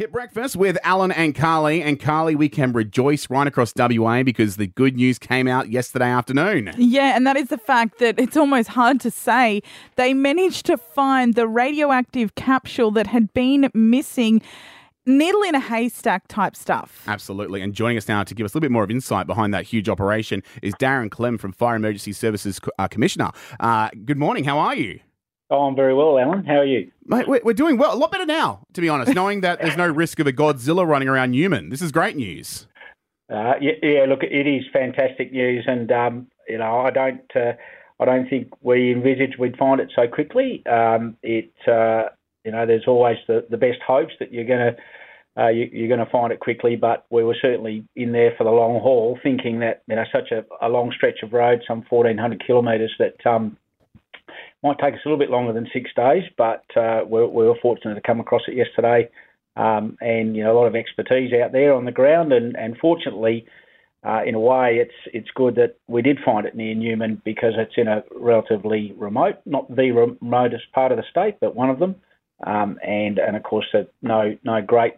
Hit breakfast with Alan and Carly. And Carly, we can rejoice right across WA because the good news came out yesterday afternoon. Yeah, and that is the fact that it's almost hard to say. They managed to find the radioactive capsule that had been missing. Needle in a haystack type stuff. Absolutely. And joining us now to give us a little bit more of insight behind that huge operation is Darren Klemm from Fire Emergency Services uh, Commissioner. Uh, good morning. How are you? Oh, I'm very well, Alan. How are you? Mate, we're doing well. A lot better now, to be honest, knowing that there's no risk of a Godzilla running around Newman. This is great news. Uh, yeah, yeah, look, it is fantastic news, and um, you know, I don't, uh, I don't think we envisaged we'd find it so quickly. Um, it, uh, you know, there's always the, the best hopes that you're going to. Uh, you, are going to find it quickly, but we were certainly in there for the long haul, thinking that you know such a, a long stretch of road, some 1,400 kilometres, that um, might take us a little bit longer than six days, but uh, we were fortunate to come across it yesterday. Um, and you know a lot of expertise out there on the ground, and, and fortunately, uh, in a way, it's it's good that we did find it near Newman because it's in a relatively remote, not the remotest part of the state, but one of them, um, and and of course, no no great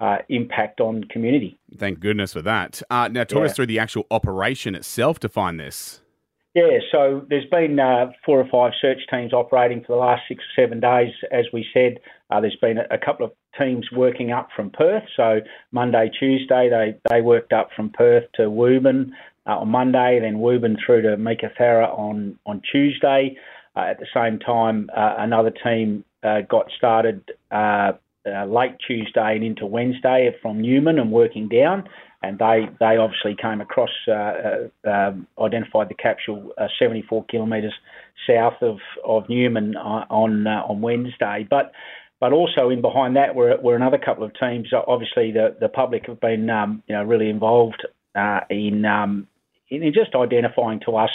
uh, impact on community. Thank goodness for that. Uh, now, talk yeah. us through the actual operation itself to find this. Yeah, so there's been uh, four or five search teams operating for the last six or seven days. As we said, uh, there's been a, couple of teams working up from Perth. So Monday, Tuesday, they, they worked up from Perth to Wubin uh, on Monday, then Wubin through to Meekatharra on, on Tuesday. Uh, at the same time, uh, another team uh, got started late Tuesday and into Wednesday from Newman and working down and they they obviously came across, uh, uh, um, identified the capsule uh, 74 kilometres south of, of Newman on uh, on Wednesday. But but also in behind that were, were another couple of teams. Obviously, the, the public have been um, you know really involved uh, in, um, in just identifying to us.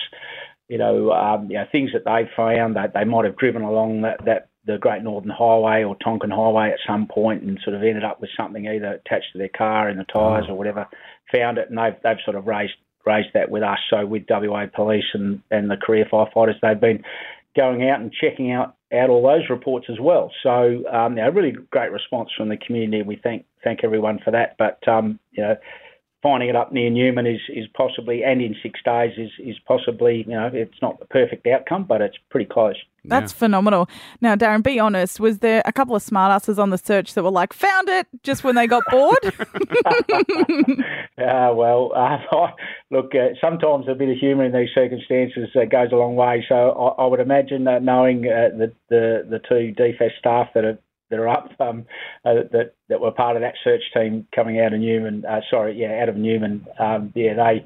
You know, um, you know, things that they found that they might have driven along that, that the Great Northern Highway or Tonkin Highway at some point and sort of ended up with something either attached to their car in the tyres or whatever, found it and they've they've sort of raised raised that with us. So with WA Police and, and the career firefighters, they've been going out and checking out out all those reports as well. So um, you know, really great response from the community. We thank thank everyone for that. But um, you know, finding it up near Newman is, is possibly, and in six days is, is possibly, you know, it's not the perfect outcome, but it's pretty close. That's yeah. phenomenal. Now, Darren, be honest, was there a couple of smartasses on the search that were like, found it just when they got bored? uh, well, uh, look, uh, sometimes a bit of humour in these circumstances uh, goes a long way. So I, I would imagine that knowing uh, the, the, the two DFES staff that are that are up um, uh, that that were part of that search team coming out of Newman. Uh, sorry, yeah, out of Newman. Um, yeah, they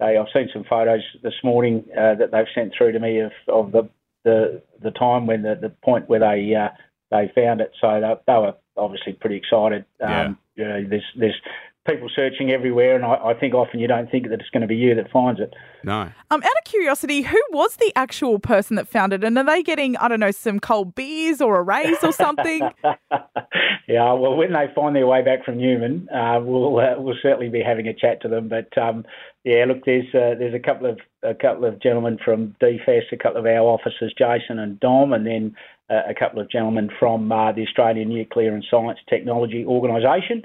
they. I've seen some photos this morning uh, that they've sent through to me of, of the the the time when the, the point where they uh, they found it. So they, they were obviously pretty excited. Um, yeah. You know, there's there's people searching everywhere, and I, I, think often you don't think that it's going to be you that finds it. No. Um, out of curiosity, who was the actual person that found it, and are they getting I don't know some cold beers or a raise or something? yeah, well, when they find their way back from Newman, uh, we'll uh, we'll certainly be having a chat to them. But um, yeah, look, there's uh, there's a couple of a couple of gentlemen from DFES, a couple of our officers, Jason and Dom, and then uh, a couple of gentlemen from uh, the Australian Nuclear and Science Technology Organisation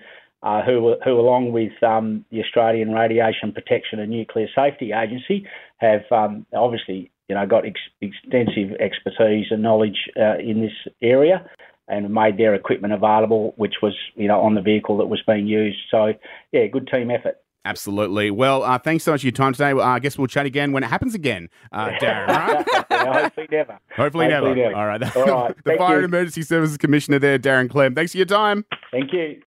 uh, who, who, along with um, the Australian Radiation Protection and Nuclear Safety Agency, have um, obviously you know got ex- extensive expertise and knowledge uh, in this area, and made their equipment available, which was you know on the vehicle that was being used. So yeah, good team effort. Absolutely. Well, uh, thanks so much for your time today. Uh, I guess we'll chat again when it happens again, uh, Darren. Right? yeah, hopefully never. Hopefully, hopefully never. never. All right. All right. the Fire you. and Emergency Services Commissioner there, Darren Klemm. Thanks for your time. Thank you.